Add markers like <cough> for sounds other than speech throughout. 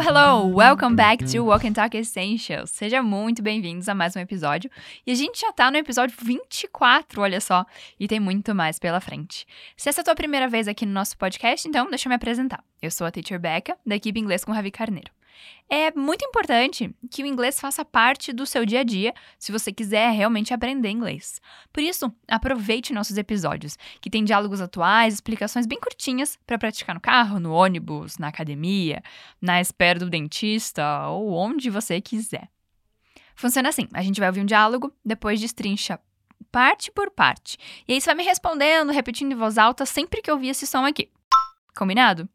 Hello, hello! Welcome back to Walk and Talk Essentials. Seja muito bem-vindos a mais um episódio. E a gente já tá no episódio 24, olha só, e tem muito mais pela frente. Se essa é a tua primeira vez aqui no nosso podcast, então deixa eu me apresentar. Eu sou a Teacher Becca, da equipe Inglês com Ravi Carneiro. É muito importante que o inglês faça parte do seu dia a dia se você quiser realmente aprender inglês. Por isso, aproveite nossos episódios, que tem diálogos atuais, explicações bem curtinhas para praticar no carro, no ônibus, na academia, na espera do dentista ou onde você quiser. Funciona assim: a gente vai ouvir um diálogo, depois destrincha parte por parte. E aí você vai me respondendo, repetindo em voz alta sempre que eu ouvir esse som aqui. Combinado?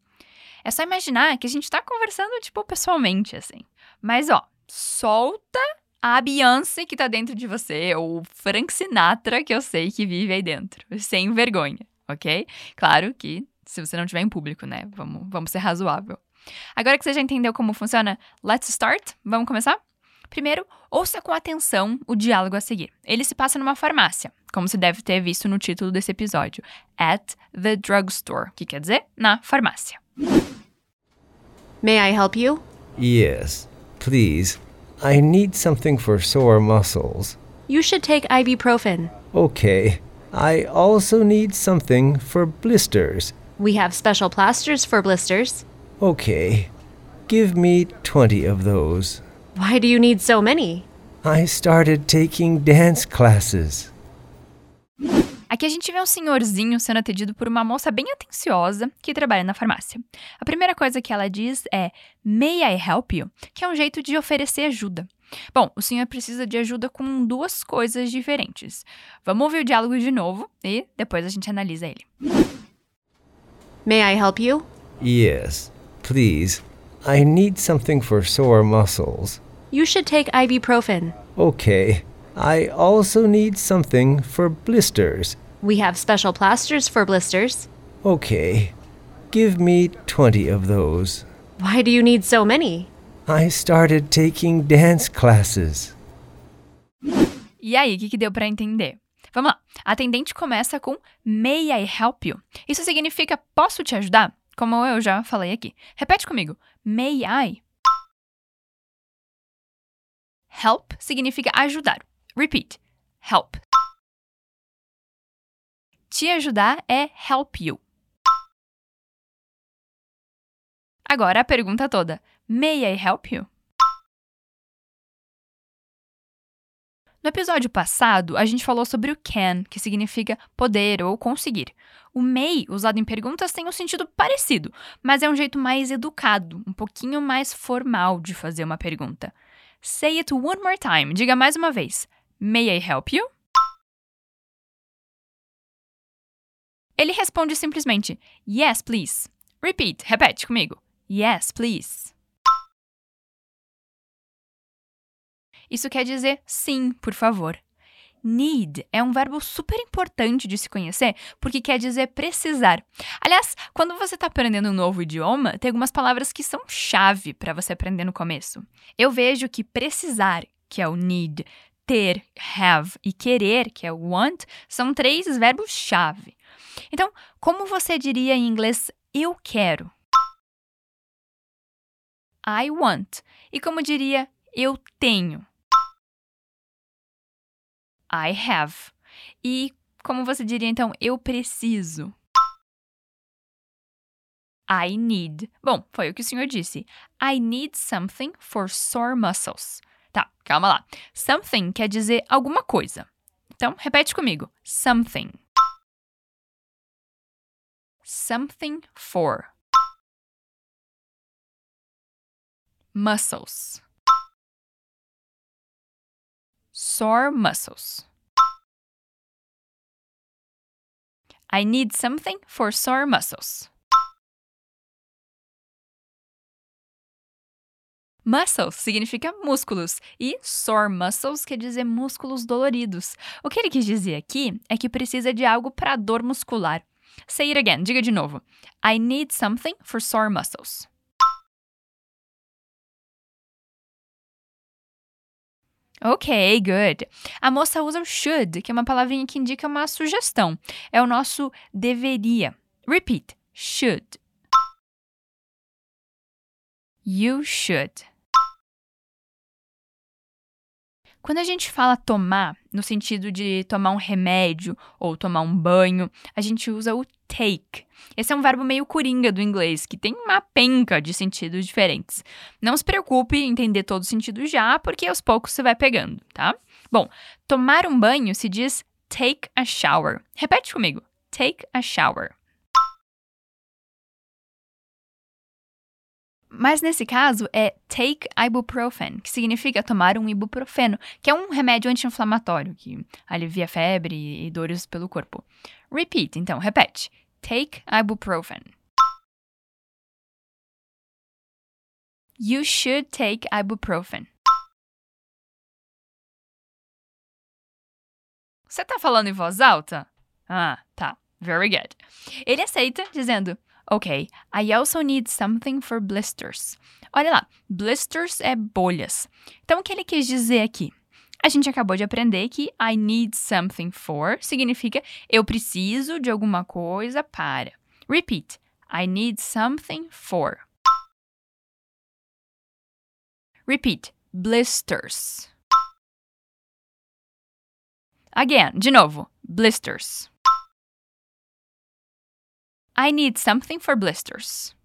É só imaginar que a gente tá conversando, tipo, pessoalmente, assim. Mas, ó, solta a Beyoncé que tá dentro de você, ou o Frank Sinatra que eu sei que vive aí dentro. Sem vergonha, ok? Claro que se você não tiver em público, né? Vamos, vamos ser razoável. Agora que você já entendeu como funciona, let's start? Vamos começar? Primeiro, ouça com atenção o diálogo a seguir. Ele se passa numa farmácia, como você deve ter visto no título desse episódio, at the drugstore, que quer dizer na farmácia. May I help you? Yes, please. I need something for sore muscles. You should take ibuprofen. Okay. I also need something for blisters. We have special plasters for blisters. Okay. Give me 20 of those. Why do you need so many? I started taking dance classes. Aqui a gente vê um senhorzinho sendo atendido por uma moça bem atenciosa que trabalha na farmácia. A primeira coisa que ela diz é May I help you? Que é um jeito de oferecer ajuda. Bom, o senhor precisa de ajuda com duas coisas diferentes. Vamos ouvir o diálogo de novo e depois a gente analisa ele. May I help you? Yes, please. I need something for sore muscles. You should take ibuprofen. Okay. I also need something for blisters. We have special plasters for blisters. Okay. Give me 20 of those. Why do you need so many? I started taking dance classes. E aí, o que, que deu para entender? Vamos lá. A atendente começa com May I help you? Isso significa posso te ajudar? Como eu já falei aqui. Repete comigo. May I? Help significa ajudar. Repeat. Help. Te ajudar é help you. Agora a pergunta toda: May I help you? No episódio passado, a gente falou sobre o can, que significa poder ou conseguir. O may, usado em perguntas, tem um sentido parecido, mas é um jeito mais educado, um pouquinho mais formal de fazer uma pergunta. Say it one more time. Diga mais uma vez. May I help you? Ele responde simplesmente Yes, please. Repeat, repete comigo. Yes, please. Isso quer dizer sim, por favor. Need é um verbo super importante de se conhecer porque quer dizer precisar. Aliás, quando você está aprendendo um novo idioma, tem algumas palavras que são chave para você aprender no começo. Eu vejo que precisar, que é o need, ter, have e querer, que é o want, são três verbos-chave. Então, como você diria em inglês eu quero? I want. E como diria eu tenho? I have. E como você diria então eu preciso? I need. Bom, foi o que o senhor disse. I need something for sore muscles. Tá, calma lá. Something quer dizer alguma coisa. Então, repete comigo. Something. Something for. Muscles. Sore muscles. I need something for sore muscles. Muscles significa músculos e sore muscles quer dizer músculos doloridos. O que ele quis dizer aqui é que precisa de algo para dor muscular. Say it again, diga de novo. I need something for sore muscles. Ok, good. A moça usa o should, que é uma palavrinha que indica uma sugestão. É o nosso deveria. Repeat. Should. You should. Quando a gente fala tomar, no sentido de tomar um remédio ou tomar um banho, a gente usa o take. Esse é um verbo meio coringa do inglês, que tem uma penca de sentidos diferentes. Não se preocupe em entender todo o sentido já, porque aos poucos você vai pegando, tá? Bom, tomar um banho se diz take a shower. Repete comigo. Take a shower. Mas nesse caso é take ibuprofen, que significa tomar um ibuprofeno, que é um remédio anti-inflamatório que alivia febre e dores pelo corpo. Repeat, então, repete. Take ibuprofen. You should take ibuprofen. Você tá falando em voz alta? Ah, tá. Very good. Ele aceita, dizendo: Ok, I also need something for blisters. Olha lá, blisters é bolhas. Então, o que ele quis dizer aqui? A gente acabou de aprender que I need something for significa eu preciso de alguma coisa para. Repeat. I need something for. Repeat. Blisters. Again, de novo. Blisters. I need something for blisters.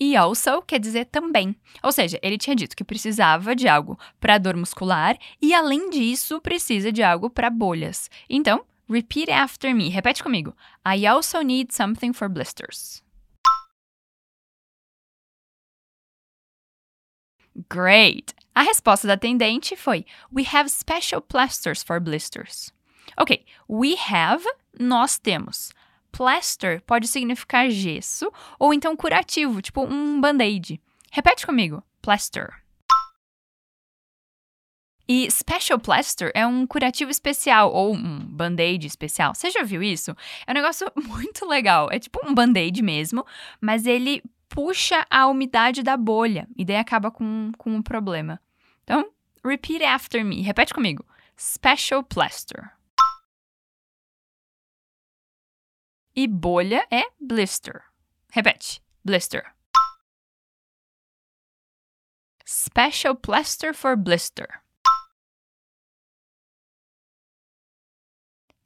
E also quer dizer também. Ou seja, ele tinha dito que precisava de algo para dor muscular e, além disso, precisa de algo para bolhas. Então, repeat after me. Repete comigo. I also need something for blisters. Great! A resposta da atendente foi: We have special plasters for blisters. Ok, we have, nós temos. Plaster pode significar gesso ou então curativo, tipo um band-aid. Repete comigo: plaster. E special plaster é um curativo especial ou um band-aid especial. Você já viu isso? É um negócio <laughs> muito legal. É tipo um band-aid mesmo, mas ele puxa a umidade da bolha e daí acaba com, com um problema. Então, repeat after me. Repete comigo. Special plaster. E bolha é blister. Repete. Blister. Special plaster for blister.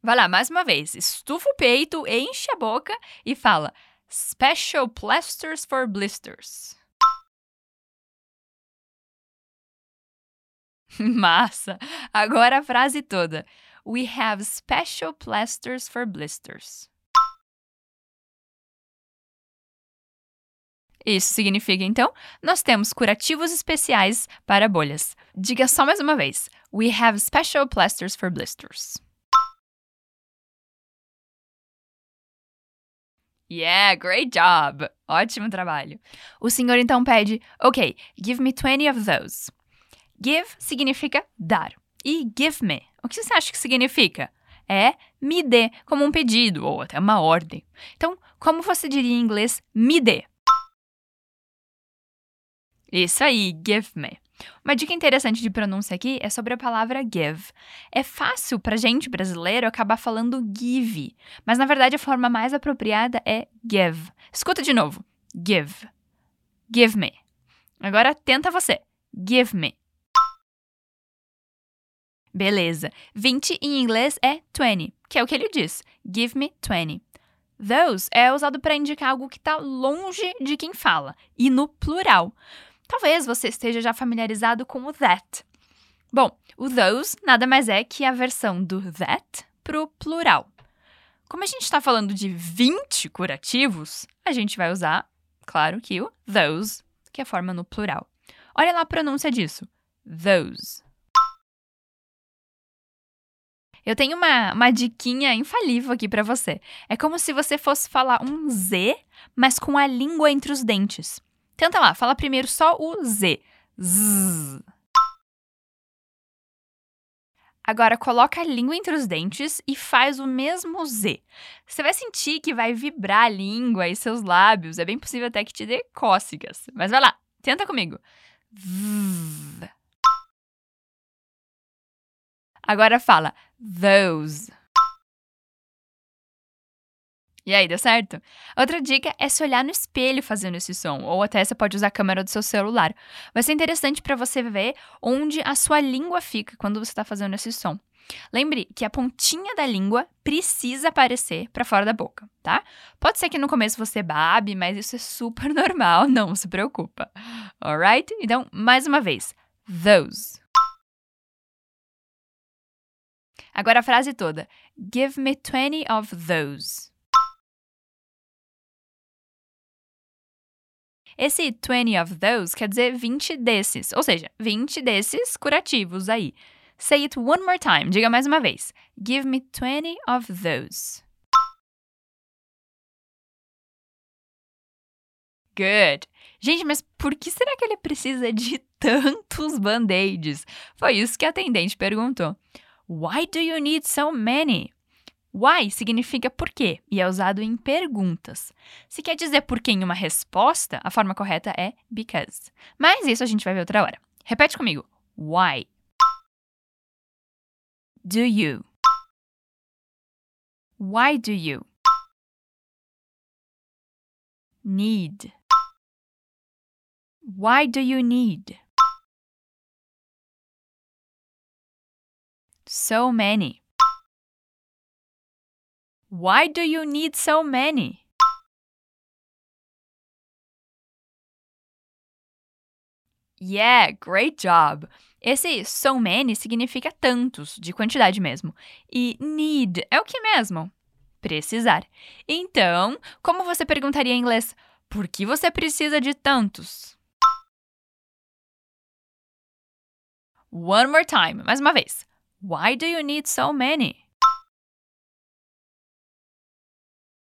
Vai lá, mais uma vez. Estufa o peito, enche a boca e fala: Special plasters for blisters. <laughs> Massa! Agora a frase toda. We have special plasters for blisters. Isso significa, então, nós temos curativos especiais para bolhas. Diga só mais uma vez. We have special plasters for blisters. Yeah, great job! Ótimo trabalho. O senhor então pede, ok, give me 20 of those. Give significa dar. E give me, o que você acha que significa? É me dê, como um pedido ou até uma ordem. Então, como você diria em inglês me dê? Isso aí, give me. Uma dica interessante de pronúncia aqui é sobre a palavra give. É fácil para gente brasileiro acabar falando give, mas na verdade a forma mais apropriada é give. Escuta de novo. Give. Give me. Agora tenta você. Give me. Beleza. 20 em inglês é 20, que é o que ele diz. Give me 20. Those é usado para indicar algo que está longe de quem fala, e no plural. Talvez você esteja já familiarizado com o that. Bom, o those nada mais é que a versão do that para o plural. Como a gente está falando de 20 curativos, a gente vai usar, claro que o those, que é a forma no plural. Olha lá a pronúncia disso. Those. Eu tenho uma, uma diquinha infalível aqui para você. É como se você fosse falar um Z, mas com a língua entre os dentes. Tenta lá, fala primeiro só o Z. Z. Agora coloca a língua entre os dentes e faz o mesmo Z. Você vai sentir que vai vibrar a língua e seus lábios. É bem possível até que te dê cócegas. Mas vai lá, tenta comigo. Z. Agora fala those. E aí, deu certo? Outra dica é se olhar no espelho fazendo esse som, ou até você pode usar a câmera do seu celular. Vai ser interessante para você ver onde a sua língua fica quando você está fazendo esse som. Lembre que a pontinha da língua precisa aparecer para fora da boca, tá? Pode ser que no começo você babe, mas isso é super <laughs> normal, não se preocupa. Alright? Então, mais uma vez, those. Agora a frase toda. Give me 20 of those. Esse 20 of those quer dizer 20 desses, ou seja, 20 desses curativos aí. Say it one more time. Diga mais uma vez. Give me 20 of those. Good. Gente, mas por que será que ele precisa de <laughs> tantos band-aids? Foi isso que a atendente perguntou. Why do you need so many? Why significa por quê e é usado em perguntas. Se quer dizer por quê em uma resposta, a forma correta é because. Mas isso a gente vai ver outra hora. Repete comigo. Why? Do you? Why do you? Need. Why do you need? So many. Why do you need so many? Yeah, great job! Esse so many significa tantos, de quantidade mesmo. E need é o que mesmo? Precisar. Então, como você perguntaria em inglês? Por que você precisa de tantos? One more time, mais uma vez. Why do you need so many?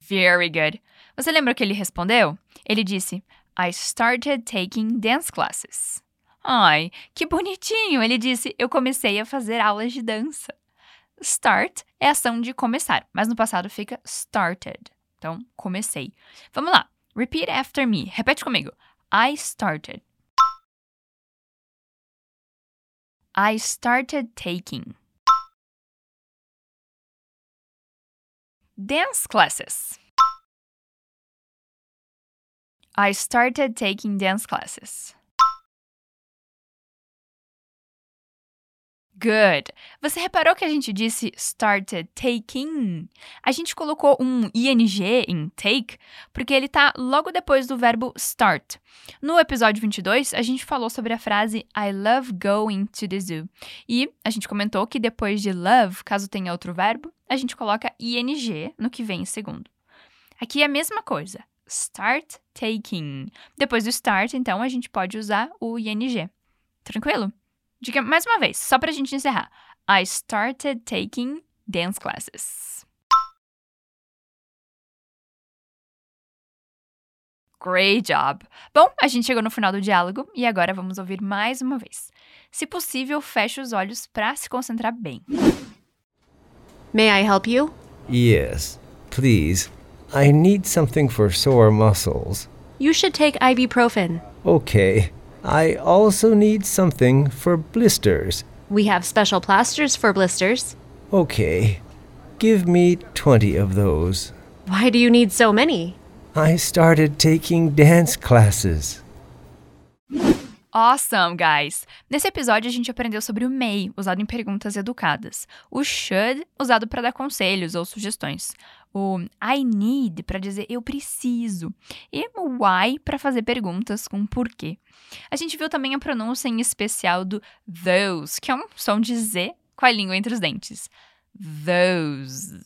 Very good. Você lembra o que ele respondeu? Ele disse: I started taking dance classes. Ai, que bonitinho! Ele disse: Eu comecei a fazer aulas de dança. Start é ação de começar, mas no passado fica started. Então, comecei. Vamos lá. Repeat after me. Repete comigo. I started. I started taking dance classes. I started taking dance classes. Good. Você reparou que a gente disse started taking? A gente colocou um ing em take porque ele está logo depois do verbo start. No episódio 22, a gente falou sobre a frase I love going to the zoo. E a gente comentou que depois de love, caso tenha outro verbo, a gente coloca ing no que vem em segundo. Aqui é a mesma coisa. Start taking. Depois do start, então, a gente pode usar o ing. Tranquilo? Diga mais uma vez, só pra gente encerrar. I started taking dance classes. Great job! Bom, a gente chegou no final do diálogo e agora vamos ouvir mais uma vez. Se possível, feche os olhos para se concentrar bem. May I help you? Yes, please. I need something for sore muscles. You should take ibuprofen. Okay. I also need something for blisters. We have special plasters for blisters. Okay. Give me 20 of those. Why do you need so many? I started taking dance classes. Awesome, guys! Nesse episódio a gente aprendeu sobre o may, usado em perguntas educadas, o should, usado para dar conselhos ou sugestões, o I need para dizer eu preciso e o why para fazer perguntas com porquê. A gente viu também a pronúncia em especial do those, que é um som de Z com a língua entre os dentes. Those.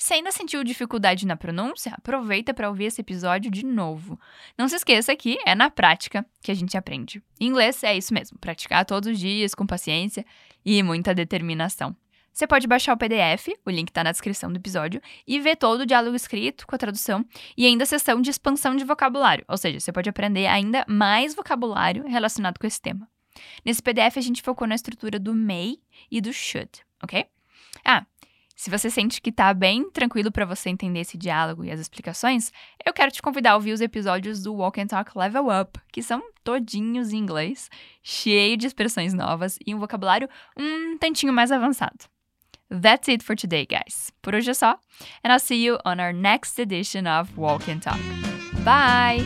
Se ainda sentiu dificuldade na pronúncia, aproveita para ouvir esse episódio de novo. Não se esqueça que é na prática que a gente aprende. Em inglês é isso mesmo, praticar todos os dias com paciência e muita determinação. Você pode baixar o PDF, o link está na descrição do episódio, e ver todo o diálogo escrito com a tradução e ainda a sessão de expansão de vocabulário, ou seja, você pode aprender ainda mais vocabulário relacionado com esse tema. Nesse PDF a gente focou na estrutura do may e do should, ok? Ah, se você sente que tá bem tranquilo para você entender esse diálogo e as explicações, eu quero te convidar a ouvir os episódios do Walk and Talk Level Up, que são todinhos em inglês, cheio de expressões novas e um vocabulário um tantinho mais avançado. That's it for today, guys. Por hoje é só. And I'll see you on our next edition of Walk and Talk. Bye!